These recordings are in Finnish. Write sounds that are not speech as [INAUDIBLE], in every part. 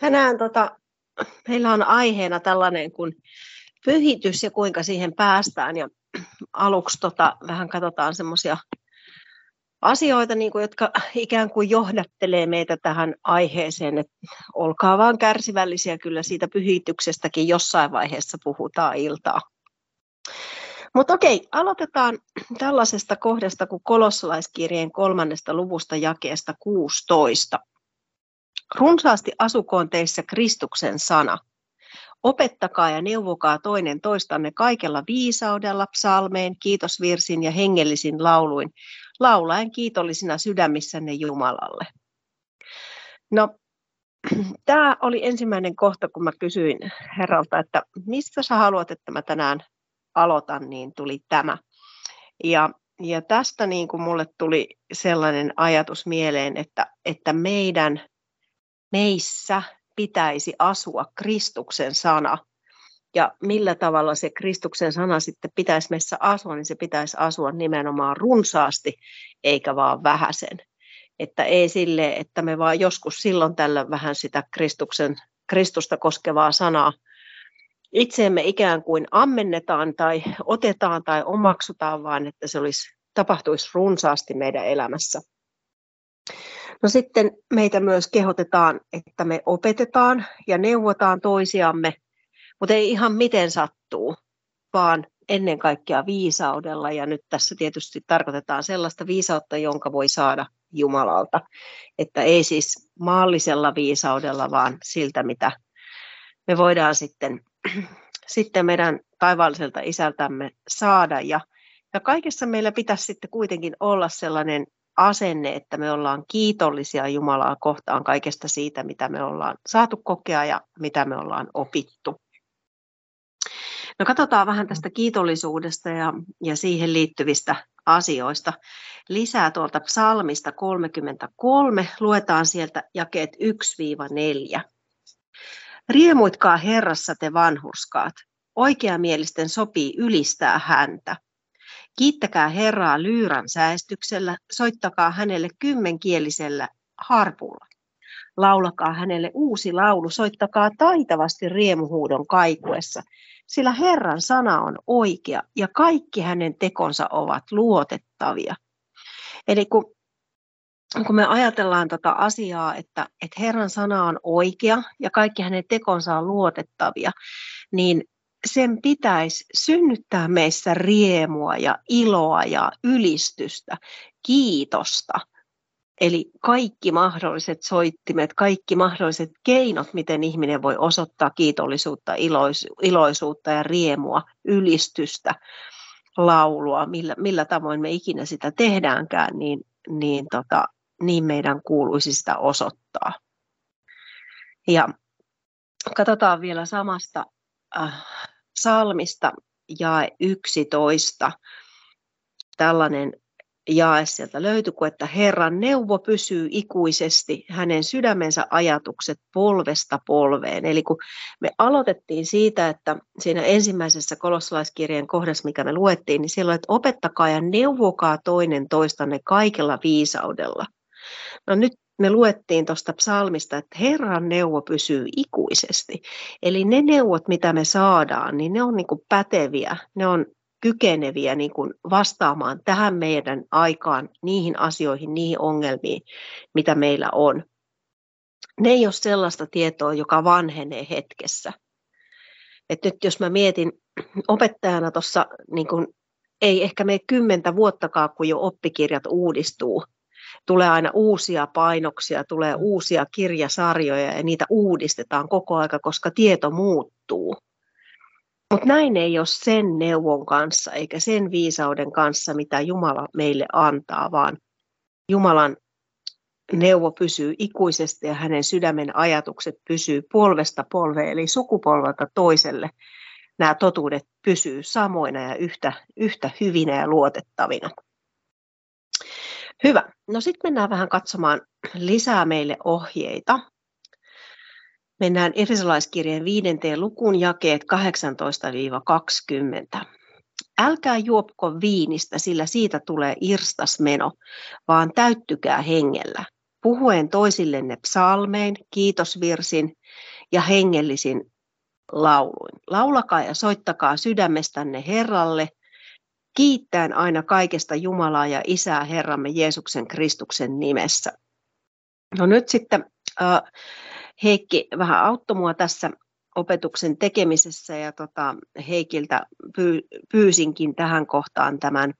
Tänään tota, meillä on aiheena tällainen kuin pyhitys ja kuinka siihen päästään. Ja aluksi tota, vähän katsotaan semmoisia asioita, niin kuin, jotka ikään kuin johdattelee meitä tähän aiheeseen. Että olkaa vaan kärsivällisiä, kyllä siitä pyhityksestäkin jossain vaiheessa puhutaan iltaa. Mutta okei, aloitetaan tällaisesta kohdasta kuin kolossalaiskirjeen kolmannesta luvusta jakeesta 16. Runsaasti asukoon teissä Kristuksen sana. Opettakaa ja neuvokaa toinen toistanne kaikella viisaudella, psalmeen, kiitosvirsin ja hengellisin lauluin, laulaen kiitollisina sydämissänne Jumalalle. No, [CLEARS THROAT] tämä oli ensimmäinen kohta, kun mä kysyin herralta, että mistä sä haluat, että mä tänään aloitan, niin tuli tämä. Ja, ja tästä niin kuin mulle tuli sellainen ajatus mieleen, että, että meidän meissä pitäisi asua Kristuksen sana. Ja millä tavalla se Kristuksen sana sitten pitäisi meissä asua, niin se pitäisi asua nimenomaan runsaasti, eikä vaan vähäsen. Että ei sille, että me vaan joskus silloin tällä vähän sitä Kristuksen, Kristusta koskevaa sanaa itseemme ikään kuin ammennetaan tai otetaan tai omaksutaan, vaan että se olisi, tapahtuisi runsaasti meidän elämässä. No sitten meitä myös kehotetaan, että me opetetaan ja neuvotaan toisiamme, mutta ei ihan miten sattuu, vaan ennen kaikkea viisaudella. Ja nyt tässä tietysti tarkoitetaan sellaista viisautta, jonka voi saada Jumalalta. Että ei siis maallisella viisaudella, vaan siltä, mitä me voidaan sitten, [CLEARS THROAT] sitten meidän taivaalliselta isältämme saada. Ja, ja kaikessa meillä pitäisi sitten kuitenkin olla sellainen asenne, että me ollaan kiitollisia Jumalaa kohtaan kaikesta siitä, mitä me ollaan saatu kokea ja mitä me ollaan opittu. No katsotaan vähän tästä kiitollisuudesta ja, ja siihen liittyvistä asioista. Lisää tuolta psalmista 33, luetaan sieltä jakeet 1-4. Riemuitkaa Herrassa te vanhurskaat, oikeamielisten sopii ylistää häntä. Kiittäkää Herraa lyyrän säästyksellä, soittakaa hänelle kymmenkielisellä harpulla. Laulakaa hänelle uusi laulu, soittakaa taitavasti riemuhuudon kaikuessa, sillä Herran sana on oikea ja kaikki hänen tekonsa ovat luotettavia. Eli kun, kun me ajatellaan tätä asiaa, että, että Herran sana on oikea ja kaikki hänen tekonsa on luotettavia, niin sen pitäisi synnyttää meissä riemua ja iloa ja ylistystä, kiitosta. Eli kaikki mahdolliset soittimet, kaikki mahdolliset keinot, miten ihminen voi osoittaa kiitollisuutta, iloisuutta ja riemua, ylistystä, laulua, millä, millä tavoin me ikinä sitä tehdäänkään, niin, niin, tota, niin meidän kuuluisi sitä osoittaa. Ja katsotaan vielä samasta äh, salmista jae 11. Tällainen jae sieltä löytyi, kun että Herran neuvo pysyy ikuisesti, hänen sydämensä ajatukset polvesta polveen. Eli kun me aloitettiin siitä, että siinä ensimmäisessä kolossalaiskirjeen kohdassa, mikä me luettiin, niin siellä on, että opettakaa ja neuvokaa toinen toistanne kaikella viisaudella. No nyt me luettiin tuosta psalmista, että Herran neuvo pysyy ikuisesti. Eli ne neuvot, mitä me saadaan, niin ne on niin kuin päteviä, ne on kykeneviä niin kuin vastaamaan tähän meidän aikaan, niihin asioihin, niihin ongelmiin, mitä meillä on. Ne ei ole sellaista tietoa, joka vanhenee hetkessä. Et nyt jos mä mietin opettajana tuossa, niin ei ehkä mene kymmentä vuottakaan, kun jo oppikirjat uudistuu, tulee aina uusia painoksia, tulee uusia kirjasarjoja ja niitä uudistetaan koko aika, koska tieto muuttuu. Mutta näin ei ole sen neuvon kanssa eikä sen viisauden kanssa, mitä Jumala meille antaa, vaan Jumalan neuvo pysyy ikuisesti ja hänen sydämen ajatukset pysyy polvesta polveen, eli sukupolvelta toiselle. Nämä totuudet pysyy samoina ja yhtä, yhtä hyvinä ja luotettavina. Hyvä. No sitten mennään vähän katsomaan lisää meille ohjeita. Mennään Efesolaiskirjeen viidenteen lukuun jakeet 18-20. Älkää juopko viinistä, sillä siitä tulee irstasmeno, vaan täyttykää hengellä. puhuen toisillenne psalmein, kiitosvirsin ja hengellisin lauluin. Laulakaa ja soittakaa sydämestänne Herralle, kiittäen aina kaikesta Jumalaa ja Isää Herramme Jeesuksen Kristuksen nimessä. No nyt sitten äh, Heikki vähän auttoi mua tässä opetuksen tekemisessä ja tota, Heikiltä pyy, pyysinkin tähän kohtaan tämän,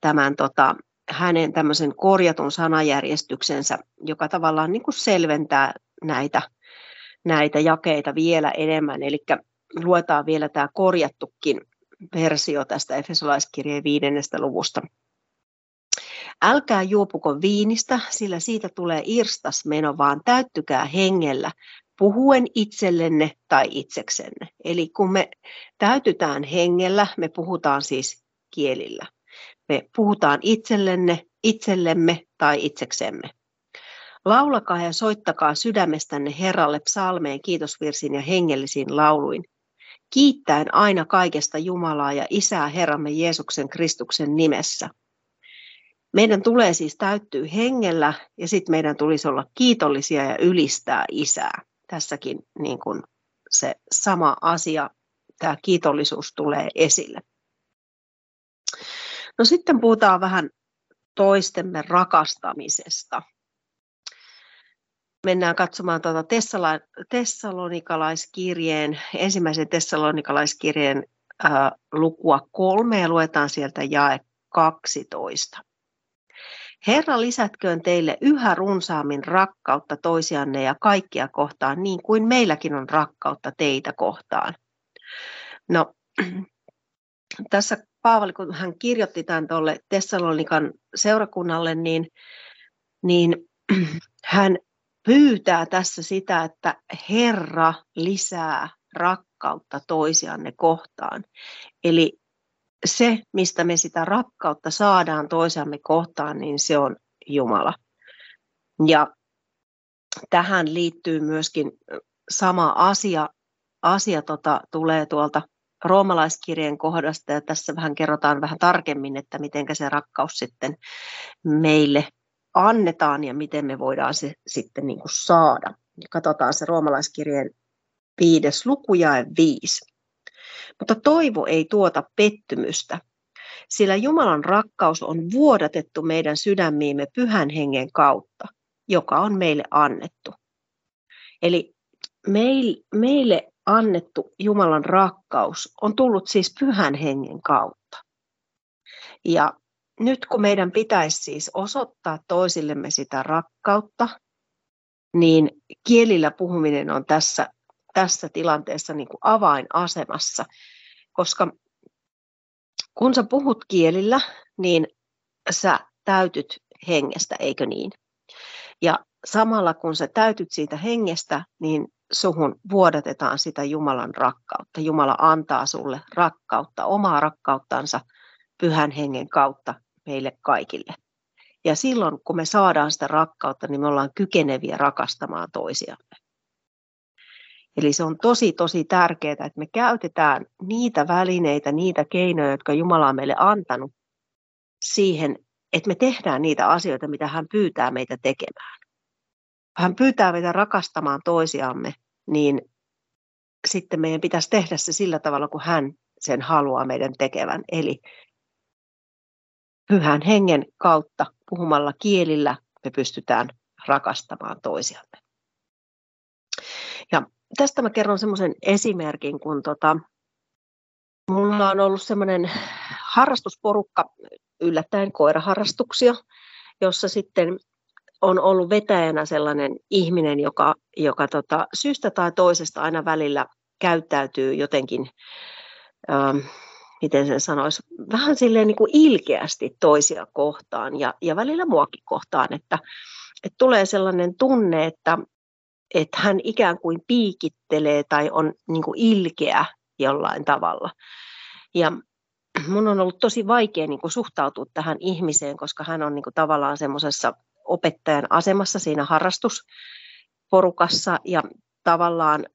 tämän tota, hänen tämmöisen korjatun sanajärjestyksensä, joka tavallaan niin kuin selventää näitä, näitä jakeita vielä enemmän. Eli luetaan vielä tämä korjattukin versio tästä Efesolaiskirjeen viidennestä luvusta. Älkää juopuko viinistä, sillä siitä tulee irstas meno, vaan täyttykää hengellä, puhuen itsellenne tai itseksenne. Eli kun me täytytään hengellä, me puhutaan siis kielillä. Me puhutaan itsellenne, itsellemme tai itseksemme. Laulakaa ja soittakaa sydämestänne Herralle psalmeen, kiitosvirsin ja hengellisiin lauluin. Kiittäen aina kaikesta Jumalaa ja Isää Herramme Jeesuksen Kristuksen nimessä. Meidän tulee siis täyttyä hengellä ja sitten meidän tulisi olla kiitollisia ja ylistää Isää. Tässäkin niin kuin se sama asia, tämä kiitollisuus tulee esille. No sitten puhutaan vähän toistemme rakastamisesta. Mennään katsomaan tuota Tessalonikalaiskirjeen, ensimmäisen Tessalonikalaiskirjeen ää, lukua kolme ja luetaan sieltä jae 12. Herra lisätköön teille yhä runsaammin rakkautta toisianne ja kaikkia kohtaan, niin kuin meilläkin on rakkautta teitä kohtaan. No, [CLEARS THROAT] tässä Paavali, kun hän kirjoitti tämän tuolle Tessalonikan seurakunnalle, niin, niin [CLEARS THROAT] hän pyytää tässä sitä, että Herra lisää rakkautta toisianne kohtaan. Eli se, mistä me sitä rakkautta saadaan toisiamme kohtaan, niin se on Jumala. Ja tähän liittyy myöskin sama asia, asia tota, tulee tuolta roomalaiskirjeen kohdasta ja tässä vähän kerrotaan vähän tarkemmin, että miten se rakkaus sitten meille annetaan ja miten me voidaan se sitten niin kuin saada. Katsotaan se roomalaiskirjeen viides luku ja viisi. Mutta toivo ei tuota pettymystä, sillä Jumalan rakkaus on vuodatettu meidän sydämiimme pyhän hengen kautta, joka on meille annettu. Eli meille annettu Jumalan rakkaus on tullut siis pyhän hengen kautta. Ja nyt kun meidän pitäisi siis osoittaa toisillemme sitä rakkautta, niin kielillä puhuminen on tässä, tässä tilanteessa niin kuin avainasemassa, koska kun sä puhut kielillä, niin sä täytyt hengestä, eikö niin? Ja samalla kun sä täytyt siitä hengestä, niin suhun vuodatetaan sitä Jumalan rakkautta. Jumala antaa sulle rakkautta, omaa rakkauttansa pyhän hengen kautta meille kaikille. Ja silloin, kun me saadaan sitä rakkautta, niin me ollaan kykeneviä rakastamaan toisiamme. Eli se on tosi, tosi tärkeää, että me käytetään niitä välineitä, niitä keinoja, jotka Jumala on meille antanut siihen, että me tehdään niitä asioita, mitä hän pyytää meitä tekemään hän pyytää meitä rakastamaan toisiamme, niin sitten meidän pitäisi tehdä se sillä tavalla, kun hän sen haluaa meidän tekevän. Eli pyhän hengen kautta puhumalla kielillä me pystytään rakastamaan toisiamme. Ja tästä mä kerron semmoisen esimerkin, kun tota, mulla on ollut semmoinen harrastusporukka, yllättäen koiraharrastuksia, jossa sitten on ollut vetäjänä sellainen ihminen, joka, joka tota, syystä tai toisesta aina välillä käyttäytyy jotenkin, ähm, miten sen sanoisi, vähän silleen niin kuin ilkeästi toisia kohtaan ja, ja välillä muakin kohtaan, että, että tulee sellainen tunne, että, että hän ikään kuin piikittelee tai on niin kuin ilkeä jollain tavalla. Ja mun on ollut tosi vaikea niin kuin suhtautua tähän ihmiseen, koska hän on niin kuin tavallaan semmoisessa opettajan asemassa siinä harrastusporukassa ja tavallaan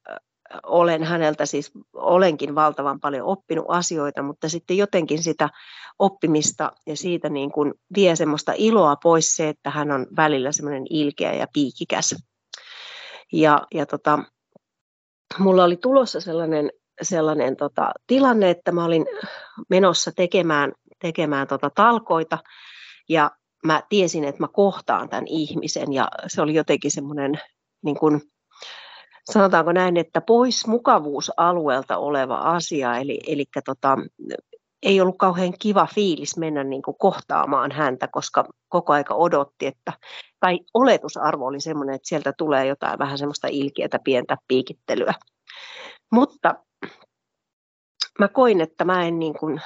olen häneltä siis, olenkin valtavan paljon oppinut asioita, mutta sitten jotenkin sitä oppimista ja siitä niin kuin vie semmoista iloa pois se, että hän on välillä semmoinen ilkeä ja piikikäs. Ja, ja tota, mulla oli tulossa sellainen, sellainen tota, tilanne, että mä olin menossa tekemään, tekemään tota talkoita ja mä tiesin, että mä kohtaan tämän ihmisen ja se oli jotenkin semmoinen niin kuin, sanotaanko näin, että pois mukavuusalueelta oleva asia, eli, eli tota, ei ollut kauhean kiva fiilis mennä niin kuin kohtaamaan häntä, koska koko aika odotti, että, tai oletusarvo oli sellainen, että sieltä tulee jotain vähän semmoista ilkeätä pientä piikittelyä. Mutta mä koin, että mä en niin kuin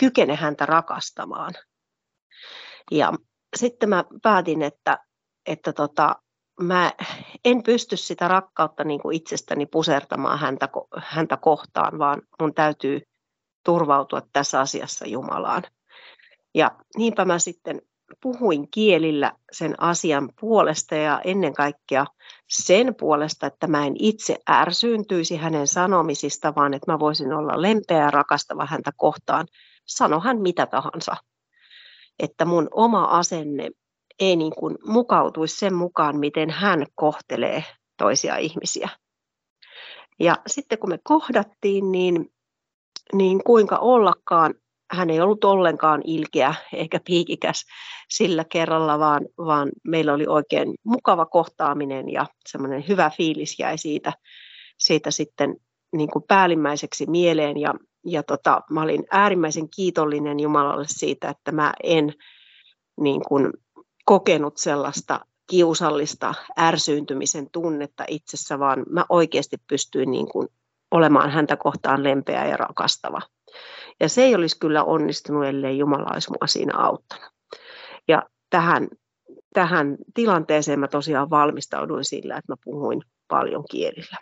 kykene häntä rakastamaan. Ja sitten mä päätin, että, että tota, mä en pysty sitä rakkautta niin kuin itsestäni pusertamaan häntä, häntä kohtaan, vaan mun täytyy turvautua tässä asiassa Jumalaan. Ja niinpä mä sitten puhuin kielillä sen asian puolesta ja ennen kaikkea sen puolesta, että mä en itse ärsyyntyisi hänen sanomisista, vaan että mä voisin olla lempeä ja rakastava häntä kohtaan, sano hän mitä tahansa. Että mun oma asenne ei niin kuin mukautuisi sen mukaan, miten hän kohtelee toisia ihmisiä. Ja sitten kun me kohdattiin, niin, niin kuinka ollakaan, hän ei ollut ollenkaan ilkeä eikä piikikäs sillä kerralla, vaan, vaan meillä oli oikein mukava kohtaaminen ja semmoinen hyvä fiilis jäi siitä, siitä sitten niin kuin päällimmäiseksi mieleen. Ja, ja tota, mä olin äärimmäisen kiitollinen Jumalalle siitä, että mä en niin kuin kokenut sellaista kiusallista ärsyyntymisen tunnetta itsessä, vaan mä oikeasti pystyin niin kuin olemaan häntä kohtaan lempeä ja rakastava. Ja se ei olisi kyllä onnistunut, ellei Jumala olisi mua siinä auttanut. Ja tähän, tähän tilanteeseen mä tosiaan valmistauduin sillä, että mä puhuin paljon kielillä.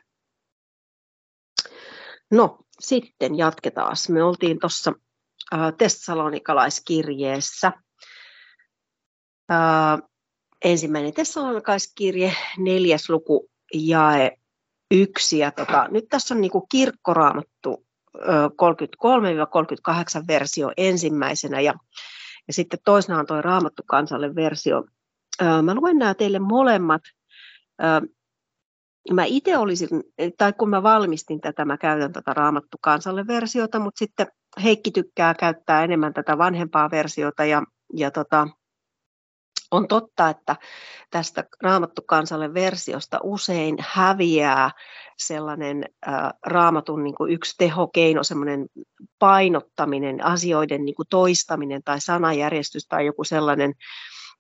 No, sitten jatketaan. Me oltiin tuossa Tessalonikalaiskirjeessä ensimmäinen Tessalonikaiskirje, neljäs luku, jae yksi. Ja tota, nyt tässä on niinku kirkkoraamattu 33-38 versio ensimmäisenä ja, ja sitten toisena on tuo Raamattu kansalle versio. Mä luen nämä teille molemmat. Mä itse olisin, tai kun mä valmistin tätä, mä käytän tätä Raamattu kansalle versiota, mutta sitten Heikki tykkää käyttää enemmän tätä vanhempaa versiota ja, ja tota, on totta, että tästä Raamattu kansalle versiosta usein häviää sellainen ä, raamatun niin kuin yksi tehokeino, semmoinen painottaminen, asioiden niin kuin toistaminen tai sanajärjestys tai joku sellainen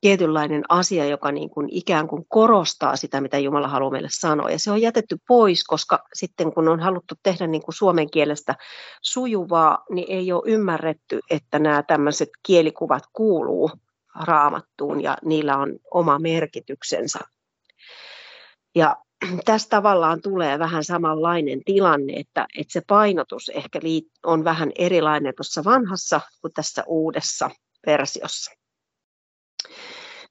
tietynlainen asia, joka niin kuin ikään kuin korostaa sitä, mitä Jumala haluaa meille sanoa. Ja se on jätetty pois, koska sitten kun on haluttu tehdä niin kuin suomen kielestä sujuvaa, niin ei ole ymmärretty, että nämä tämmöiset kielikuvat kuuluu raamattuun ja niillä on oma merkityksensä. Ja tässä tavallaan tulee vähän samanlainen tilanne, että, että se painotus ehkä on vähän erilainen tuossa vanhassa kuin tässä uudessa versiossa.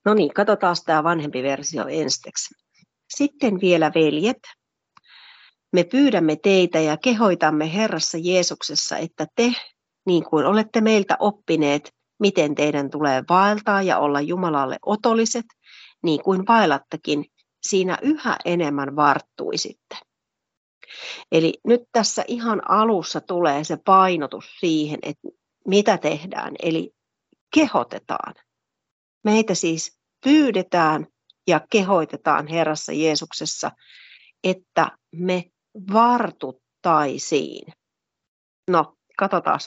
No niin, katsotaan tämä vanhempi versio ensiksi. Sitten vielä veljet, me pyydämme teitä ja kehoitamme Herrassa Jeesuksessa, että te, niin kuin olette meiltä oppineet, miten teidän tulee vaeltaa ja olla Jumalalle otolliset, niin kuin vaellattakin, siinä yhä enemmän varttuisitte. Eli nyt tässä ihan alussa tulee se painotus siihen, että mitä tehdään, eli kehotetaan. Meitä siis pyydetään ja kehoitetaan Herrassa Jeesuksessa, että me vartuttaisiin. No, katsotaan,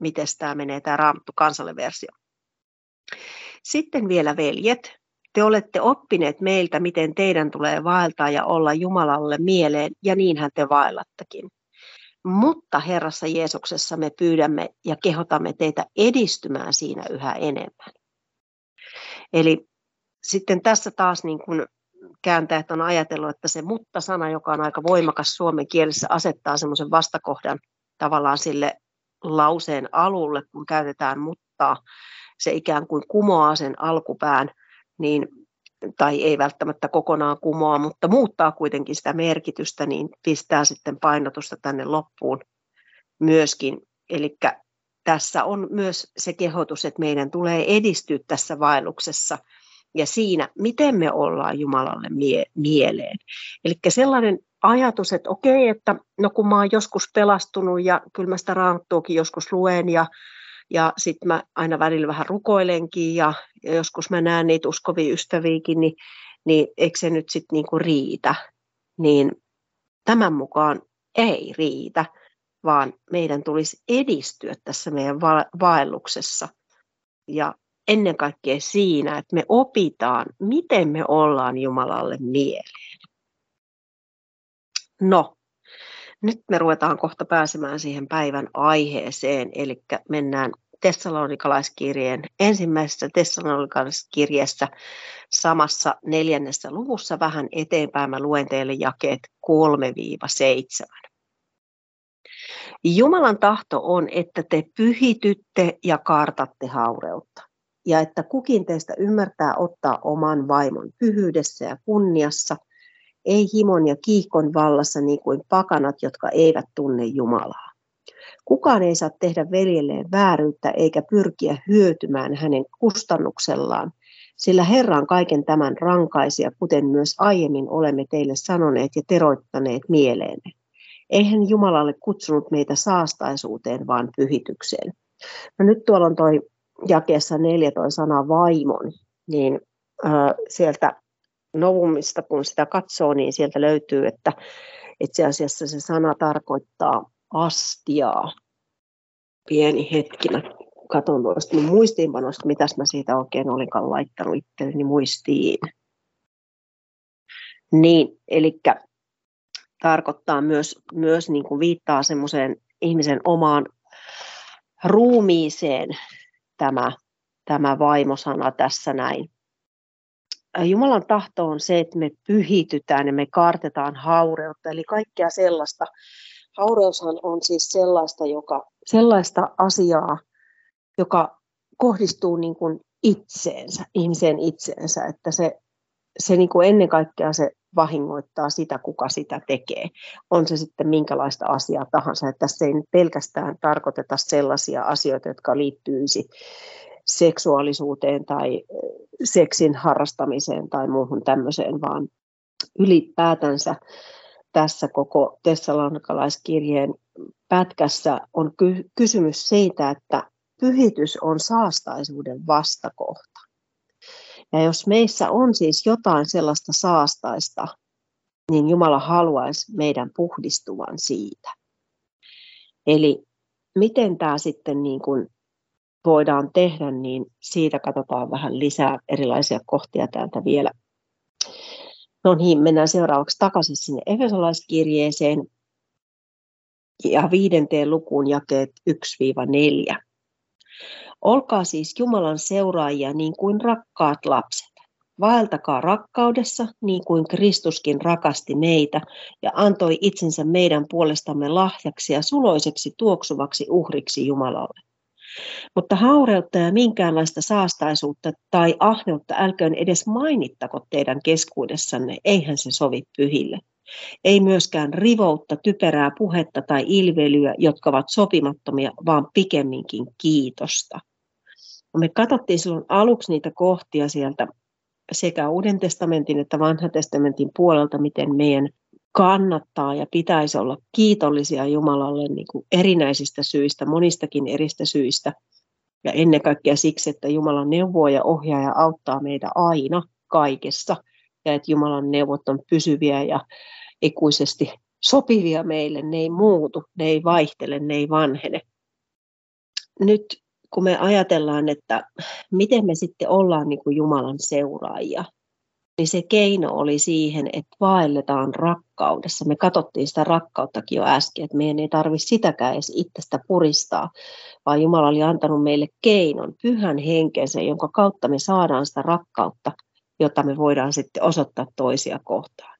miten tämä menee, tämä Raamattu kansalle versio. Sitten vielä veljet, te olette oppineet meiltä, miten teidän tulee vaeltaa ja olla Jumalalle mieleen, ja niinhän te vaellattakin. Mutta Herrassa Jeesuksessa me pyydämme ja kehotamme teitä edistymään siinä yhä enemmän. Eli sitten tässä taas niin kuin kääntäjät on ajatellut, että se mutta-sana, joka on aika voimakas suomen kielessä, asettaa semmoisen vastakohdan tavallaan sille lauseen alulle, kun käytetään mutta, se ikään kuin kumoaa sen alkupään, niin tai ei välttämättä kokonaan kumoa, mutta muuttaa kuitenkin sitä merkitystä, niin pistää sitten painotusta tänne loppuun myöskin. Eli tässä on myös se kehotus, että meidän tulee edistyä tässä vaelluksessa ja siinä, miten me ollaan Jumalalle mie- mieleen. Eli sellainen ajatus, että okei, että no kun mä oon joskus pelastunut ja kyllä mä sitä raamattuakin joskus luen ja, ja sitten mä aina välillä vähän rukoilenkin ja, ja joskus mä näen niitä uskovia ystäviäkin, niin, niin eikö se nyt sitten niinku riitä? Niin tämän mukaan ei riitä, vaan meidän tulisi edistyä tässä meidän va- vaelluksessa. Ja ennen kaikkea siinä, että me opitaan, miten me ollaan Jumalalle mieleen. No, nyt me ruvetaan kohta pääsemään siihen päivän aiheeseen, eli mennään Tessalonikalaiskirjeen ensimmäisessä Tessalonikalaiskirjeessä samassa neljännessä luvussa vähän eteenpäin. Mä luen teille jakeet 3-7. Jumalan tahto on, että te pyhitytte ja kartatte haureutta, ja että kukin teistä ymmärtää ottaa oman vaimon pyhyydessä ja kunniassa, ei himon ja kiihkon vallassa niin kuin pakanat, jotka eivät tunne Jumalaa. Kukaan ei saa tehdä veljelleen vääryyttä eikä pyrkiä hyötymään hänen kustannuksellaan, sillä Herra on kaiken tämän rankaisia, kuten myös aiemmin olemme teille sanoneet ja teroittaneet mieleenne. Eihän Jumalalle kutsunut meitä saastaisuuteen, vaan pyhitykseen. No nyt tuolla on toi jakeessa neljä toi sana vaimon, niin äh, sieltä Novumista, kun sitä katsoo, niin sieltä löytyy, että itse asiassa se sana tarkoittaa astiaa. Pieni hetki, mä katson tuosta mun muistiinpanosta, mitäs mä siitä oikein olinkaan laittanut itselleni muistiin. Niin, eli tarkoittaa myös, myös niin kuin viittaa semmoiseen ihmisen omaan ruumiiseen tämä, tämä vaimosana tässä näin. Jumalan tahto on se, että me pyhitytään ja me kartetaan haureutta, eli kaikkea sellaista. Haureushan on siis sellaista, joka, sellaista asiaa, joka kohdistuu niin kuin itseensä, ihmiseen itseensä, että se, se niin kuin ennen kaikkea se vahingoittaa sitä, kuka sitä tekee. On se sitten minkälaista asiaa tahansa. Että tässä ei pelkästään tarkoiteta sellaisia asioita, jotka liittyisi seksuaalisuuteen tai seksin harrastamiseen tai muuhun tämmöiseen, vaan ylipäätänsä tässä koko tessalonikalaiskirjeen pätkässä on ky- kysymys siitä, että pyhitys on saastaisuuden vastakohta. Ja jos meissä on siis jotain sellaista saastaista, niin Jumala haluaisi meidän puhdistuvan siitä. Eli miten tämä sitten niin kuin voidaan tehdä, niin siitä katsotaan vähän lisää erilaisia kohtia täältä vielä. No niin, mennään seuraavaksi takaisin sinne Efesolaiskirjeeseen ja viidenteen lukuun jakeet 1-4. Olkaa siis Jumalan seuraajia niin kuin rakkaat lapset. Vaeltakaa rakkaudessa niin kuin Kristuskin rakasti meitä ja antoi itsensä meidän puolestamme lahjaksi ja suloiseksi tuoksuvaksi uhriksi Jumalalle. Mutta haureutta ja minkäänlaista saastaisuutta tai ahneutta älköön edes mainittako teidän keskuudessanne, eihän se sovi pyhille. Ei myöskään rivoutta, typerää puhetta tai ilveilyä, jotka ovat sopimattomia, vaan pikemminkin kiitosta. Me katsottiin silloin aluksi niitä kohtia sieltä sekä Uuden testamentin että Vanhan testamentin puolelta, miten meidän kannattaa ja pitäisi olla kiitollisia Jumalalle niin kuin erinäisistä syistä, monistakin eristä syistä. Ja ennen kaikkea siksi, että Jumalan neuvoo ja ohjaa ja auttaa meitä aina kaikessa. Ja että Jumalan neuvot on pysyviä ja ikuisesti sopivia meille. Ne ei muutu, ne ei vaihtele, ne ei vanhene. Nyt kun me ajatellaan, että miten me sitten ollaan niin kuin Jumalan seuraajia, niin se keino oli siihen, että vaelletaan rakkaudessa. Me katsottiin sitä rakkauttakin jo äsken, että meidän ei tarvitse sitäkään edes itsestä puristaa, vaan Jumala oli antanut meille keinon, pyhän henkensä, jonka kautta me saadaan sitä rakkautta, jota me voidaan sitten osoittaa toisia kohtaan.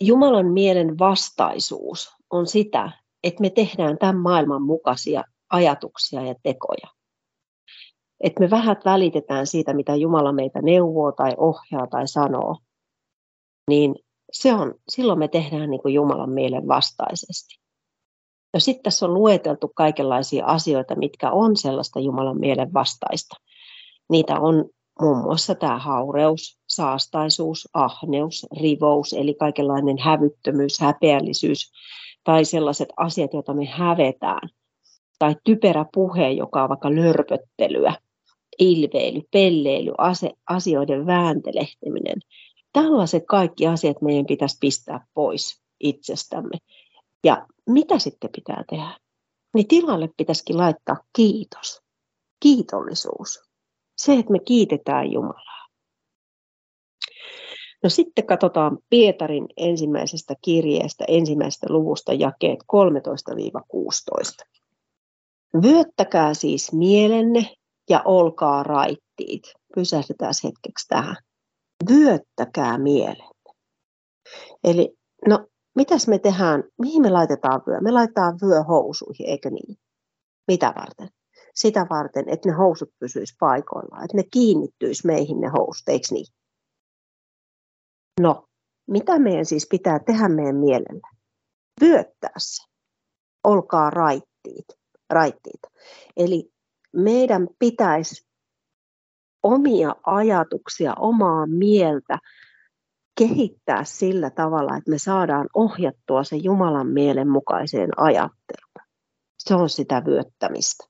Jumalan mielen vastaisuus on sitä, että me tehdään tämän maailman mukaisia ajatuksia ja tekoja. Että me vähät välitetään siitä, mitä Jumala meitä neuvoo tai ohjaa tai sanoo, niin se on, silloin me tehdään niin kuin Jumalan mielen vastaisesti. Ja sitten tässä on lueteltu kaikenlaisia asioita, mitkä on sellaista Jumalan mielen vastaista. Niitä on muun muassa tämä haureus, saastaisuus, ahneus, rivous, eli kaikenlainen hävyttömyys, häpeällisyys tai sellaiset asiat, joita me hävetään. Tai typerä puhe, joka on vaikka lörpöttelyä, ilveily, pelleily, ase, asioiden vääntelehtiminen. Tällaiset kaikki asiat meidän pitäisi pistää pois itsestämme. Ja mitä sitten pitää tehdä? Niin tilalle pitäisikin laittaa kiitos, kiitollisuus. Se, että me kiitetään Jumalaa. No sitten katsotaan Pietarin ensimmäisestä kirjeestä, ensimmäisestä luvusta jakeet 13-16. Vyöttäkää siis mielenne ja olkaa raittiit. Pysähdytään hetkeksi tähän. Vyöttäkää mielenne. Eli no mitäs me tehdään, mihin me laitetaan vyö? Me laitetaan vyö housuihin, eikö niin? Mitä varten? Sitä varten, että ne housut pysyis paikoillaan, että ne kiinnittyisi meihin ne housut, eikö niin? No, mitä meidän siis pitää tehdä meidän mielellä? Vyöttää se. Olkaa raittiit. raittiit. Eli meidän pitäisi omia ajatuksia, omaa mieltä kehittää sillä tavalla, että me saadaan ohjattua se Jumalan mielen mukaiseen ajatteluun. Se on sitä vyöttämistä.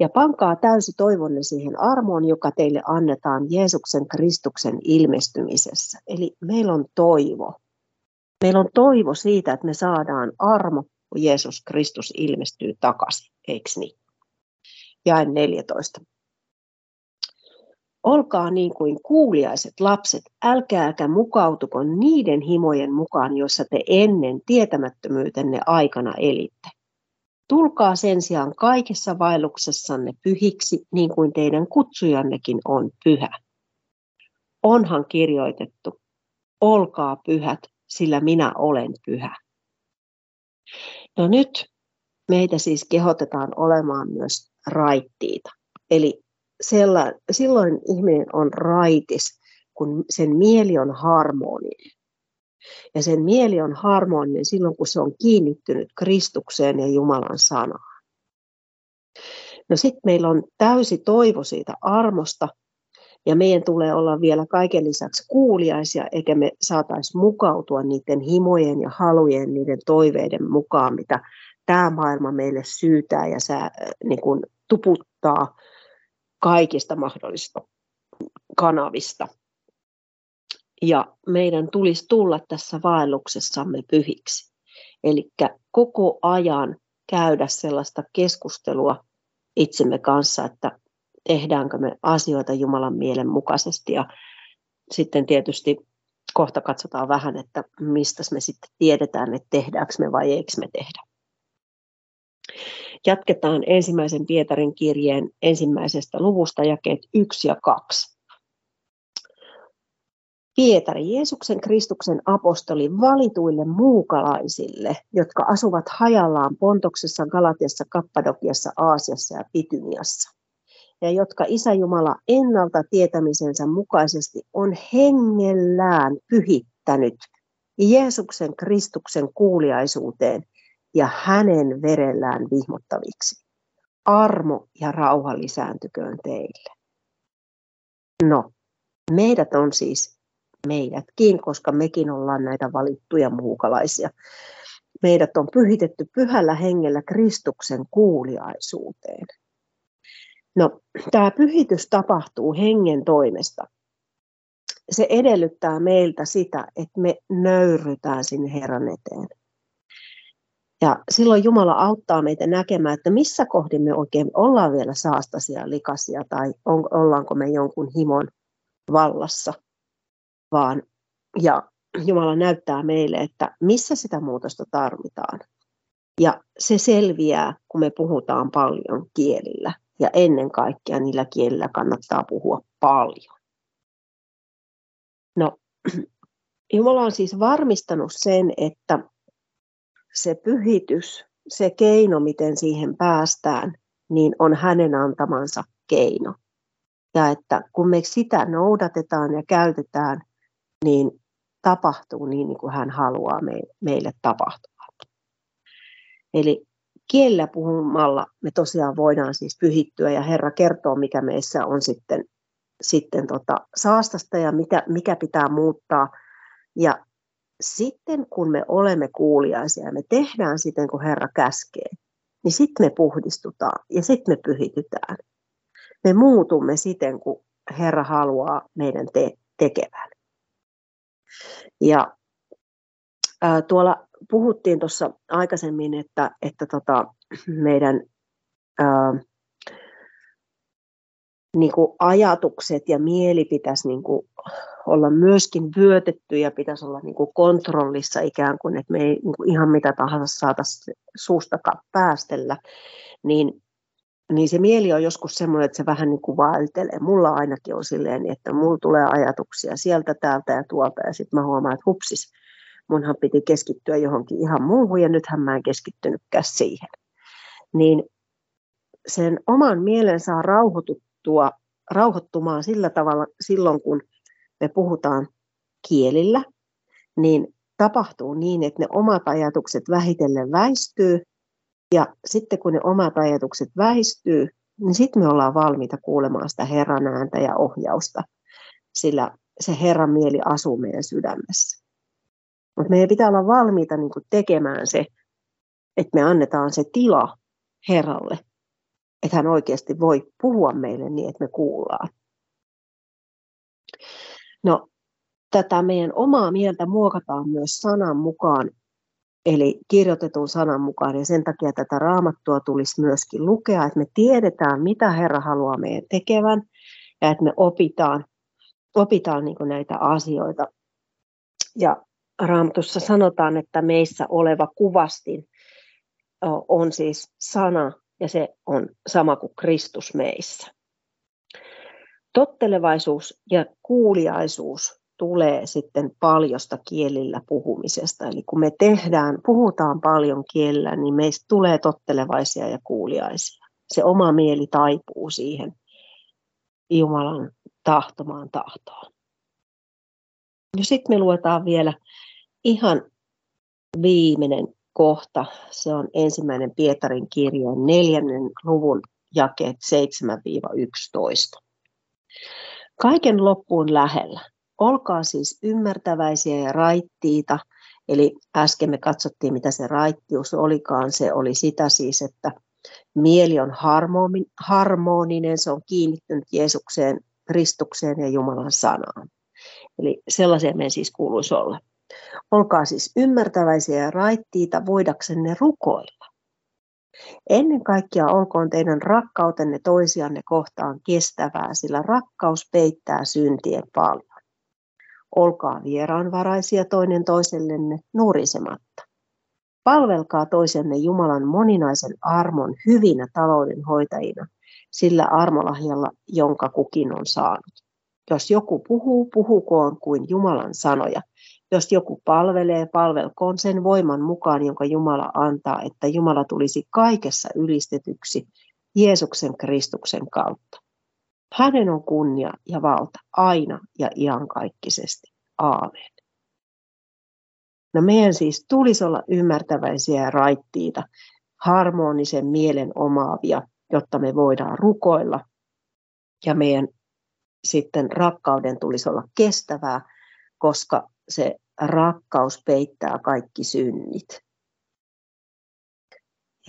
Ja pankaa täysi toivonne siihen armoon, joka teille annetaan Jeesuksen Kristuksen ilmestymisessä. Eli meillä on toivo. Meillä on toivo siitä, että me saadaan armo, kun Jeesus Kristus ilmestyy takaisin, eikö niin? Jae 14. Olkaa niin kuin kuuliaiset lapset, älkääkä mukautuko niiden himojen mukaan, joissa te ennen tietämättömyytenne aikana elitte. Tulkaa sen sijaan kaikessa vaelluksessanne pyhiksi, niin kuin teidän kutsujannekin on pyhä. Onhan kirjoitettu, olkaa pyhät, sillä minä olen pyhä. No nyt meitä siis kehotetaan olemaan myös raittiita. Eli sella, silloin ihminen on raitis, kun sen mieli on harmoninen. Ja sen mieli on harmoninen silloin, kun se on kiinnittynyt Kristukseen ja Jumalan sanaan. No sitten meillä on täysi toivo siitä armosta, ja meidän tulee olla vielä kaiken lisäksi kuuliaisia, eikä me saataisi mukautua niiden himojen ja halujen, niiden toiveiden mukaan, mitä tämä maailma meille syytää ja sää, niin kuin tuputtaa kaikista mahdollisista kanavista. Ja meidän tulisi tulla tässä vaelluksessamme pyhiksi. Eli koko ajan käydä sellaista keskustelua itsemme kanssa, että tehdäänkö me asioita Jumalan mielen mukaisesti. Ja sitten tietysti kohta katsotaan vähän, että mistä me sitten tiedetään, että tehdäänkö me vai eikö me tehdä. Jatketaan ensimmäisen Pietarin kirjeen ensimmäisestä luvusta jakeet 1 ja 2. Pietari, Jeesuksen Kristuksen apostoli valituille muukalaisille, jotka asuvat hajallaan Pontoksessa, Galatiassa, Kappadokiassa, Aasiassa ja Pityniassa, ja jotka Isä Jumala ennalta tietämisensä mukaisesti on hengellään pyhittänyt Jeesuksen Kristuksen kuuliaisuuteen ja hänen verellään vihmottaviksi. Armo ja rauha lisääntyköön teille. No, meidät on siis meidätkin, koska mekin ollaan näitä valittuja muukalaisia. Meidät on pyhitetty pyhällä hengellä Kristuksen kuuliaisuuteen. No, tämä pyhitys tapahtuu hengen toimesta. Se edellyttää meiltä sitä, että me nöyrytään sinne Herran eteen. Ja silloin Jumala auttaa meitä näkemään, että missä kohdin me oikein ollaan vielä saastaisia, likaisia tai on, ollaanko me jonkun himon vallassa. Vaan, ja Jumala näyttää meille, että missä sitä muutosta tarvitaan. Ja se selviää, kun me puhutaan paljon kielillä. Ja ennen kaikkea niillä kielillä kannattaa puhua paljon. No, [CLEARS THROAT] Jumala on siis varmistanut sen, että se pyhitys, se keino, miten siihen päästään, niin on hänen antamansa keino. Ja että kun me sitä noudatetaan ja käytetään, niin tapahtuu niin, niin kuin hän haluaa meille tapahtua. Eli kielellä puhumalla me tosiaan voidaan siis pyhittyä ja Herra kertoo, mikä meissä on sitten, sitten tota saastasta ja mikä, mikä pitää muuttaa. Ja sitten kun me olemme kuuliaisia ja me tehdään siten, kun Herra käskee, niin sitten me puhdistutaan ja sitten me pyhitytään. Me muutumme siten, kun Herra haluaa meidän te- tekevän. Ja ää, tuolla puhuttiin tuossa aikaisemmin, että, että tota, meidän ää, niin kuin ajatukset ja mieli pitäisi niin kuin olla myöskin vyötetty ja pitäisi olla niin kuin kontrollissa ikään kuin, että me ei niin kuin ihan mitä tahansa saataisiin suustakaan päästellä, niin, niin se mieli on joskus semmoinen, että se vähän niin kuin vaeltelee. Mulla ainakin on silleen, että mulla tulee ajatuksia sieltä, täältä ja tuolta ja sitten mä huomaan, että hupsis, munhan piti keskittyä johonkin ihan muuhun ja nythän mä en keskittynytkään siihen. Niin sen oman mielen saa rauhoituttua, rauhoittumaan sillä tavalla silloin, kun me puhutaan kielillä, niin tapahtuu niin, että ne omat ajatukset vähitellen väistyy, ja sitten kun ne omat ajatukset väistyy, niin sitten me ollaan valmiita kuulemaan sitä Herran ääntä ja ohjausta, sillä se Herran mieli asuu meidän sydämessä. Mutta meidän pitää olla valmiita niin tekemään se, että me annetaan se tila Herralle, että hän oikeasti voi puhua meille niin, että me kuullaan. No, tätä meidän omaa mieltä muokataan myös sanan mukaan, eli kirjoitetun sanan mukaan, ja sen takia tätä raamattua tulisi myöskin lukea, että me tiedetään, mitä Herra haluaa meidän tekevän, ja että me opitaan, opitaan niin näitä asioita. Ja Raamatussa sanotaan, että meissä oleva kuvastin on siis sana, ja se on sama kuin Kristus meissä. Tottelevaisuus ja kuuliaisuus tulee sitten paljosta kielillä puhumisesta. Eli kun me tehdään, puhutaan paljon kielellä, niin meistä tulee tottelevaisia ja kuuliaisia. Se oma mieli taipuu siihen Jumalan tahtomaan tahtoon. Ja sitten me luetaan vielä ihan viimeinen kohta. Se on ensimmäinen Pietarin kirjeen neljännen luvun jakeet 7-11. Kaiken loppuun lähellä. Olkaa siis ymmärtäväisiä ja raittiita. Eli äsken me katsottiin, mitä se raittius olikaan. Se oli sitä siis, että mieli on harmoninen, se on kiinnittynyt Jeesukseen, Kristukseen ja Jumalan sanaan. Eli sellaisia meidän siis kuuluisi olla. Olkaa siis ymmärtäväisiä ja raittiita voidaksenne rukoilla. Ennen kaikkea olkoon teidän rakkautenne toisianne kohtaan kestävää, sillä rakkaus peittää syntien paljon. Olkaa vieraanvaraisia toinen toisellenne nurisematta. Palvelkaa toisenne Jumalan moninaisen armon hyvinä taloudenhoitajina, sillä armolahjalla, jonka kukin on saanut. Jos joku puhuu, puhukoon kuin Jumalan sanoja. Jos joku palvelee, palvelkoon sen voiman mukaan, jonka Jumala antaa, että Jumala tulisi kaikessa ylistetyksi Jeesuksen Kristuksen kautta. Hänen on kunnia ja valta aina ja iankaikkisesti. Aamen. No meidän siis tulisi olla ymmärtäväisiä ja raittiita, harmonisen mielen omaavia, jotta me voidaan rukoilla ja meidän sitten rakkauden tulisi olla kestävää, koska se rakkaus peittää kaikki synnit.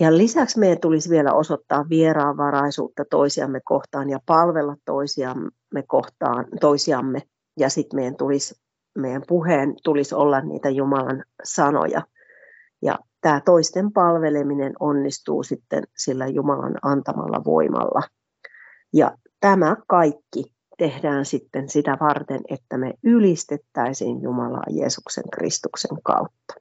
Ja lisäksi meidän tulisi vielä osoittaa vieraanvaraisuutta toisiamme kohtaan ja palvella toisiamme kohtaan, toisiamme. Ja sitten meidän, tulisi, meidän puheen tulisi olla niitä Jumalan sanoja. Ja tämä toisten palveleminen onnistuu sitten sillä Jumalan antamalla voimalla. Ja tämä kaikki tehdään sitten sitä varten, että me ylistettäisiin Jumalaa Jeesuksen Kristuksen kautta.